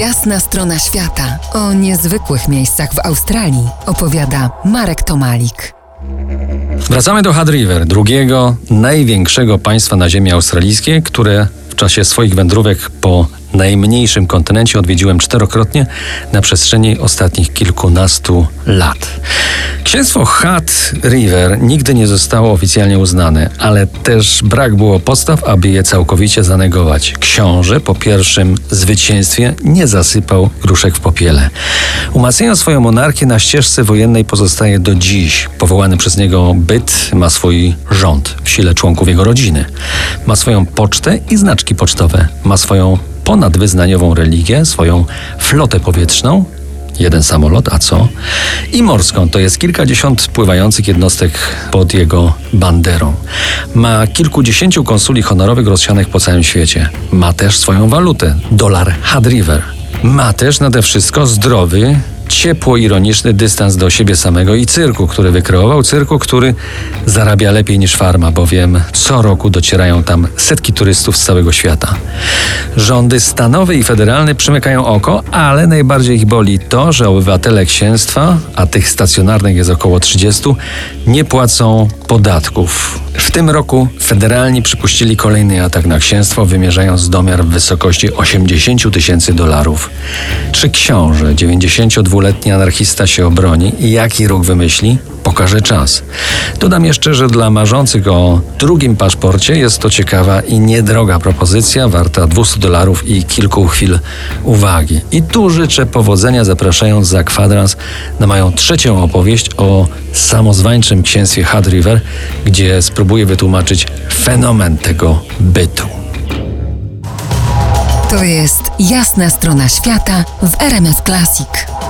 Jasna strona świata o niezwykłych miejscach w Australii opowiada Marek Tomalik. Wracamy do Had River, drugiego największego państwa na ziemi australijskiej, które w czasie swoich wędrówek po najmniejszym kontynencie odwiedziłem czterokrotnie na przestrzeni ostatnich kilkunastu lat. Księstwo Hat River nigdy nie zostało oficjalnie uznane, ale też brak było podstaw, aby je całkowicie zanegować. Książę po pierwszym zwycięstwie nie zasypał gruszek w popiele. Umacniając swoją monarchię na ścieżce wojennej pozostaje do dziś. Powołany przez niego byt ma swój rząd w sile członków jego rodziny. Ma swoją pocztę i znaczki pocztowe. Ma swoją ponadwyznaniową religię, swoją flotę powietrzną, jeden samolot, a co? I morską, to jest kilkadziesiąt pływających jednostek pod jego banderą. Ma kilkudziesięciu konsuli honorowych rozsianych po całym świecie. Ma też swoją walutę, dolar Had River. Ma też nade wszystko zdrowy, ciepło ironiczny dystans do siebie samego i cyrku, który wykreował, cyrku, który zarabia lepiej niż farma, bowiem co roku docierają tam setki turystów z całego świata. Rządy stanowe i federalne przymykają oko, ale najbardziej ich boli to, że obywatele księstwa, a tych stacjonarnych jest około 30, nie płacą podatków. W tym roku federalni przypuścili kolejny atak na księstwo, wymierzając domiar w wysokości 80 tysięcy dolarów. Czy książę, 92-letni anarchista się obroni i jaki ruch wymyśli? Pokaże czas. Dodam jeszcze, że dla marzących o drugim paszporcie jest to ciekawa i niedroga propozycja, warta 200 dolarów i kilku chwil uwagi. I tu życzę powodzenia, zapraszając za kwadrans na moją trzecią opowieść o samozwańczym księstwie Had River, gdzie spróbuję wytłumaczyć fenomen tego bytu. To jest jasna strona świata w RMS Classic.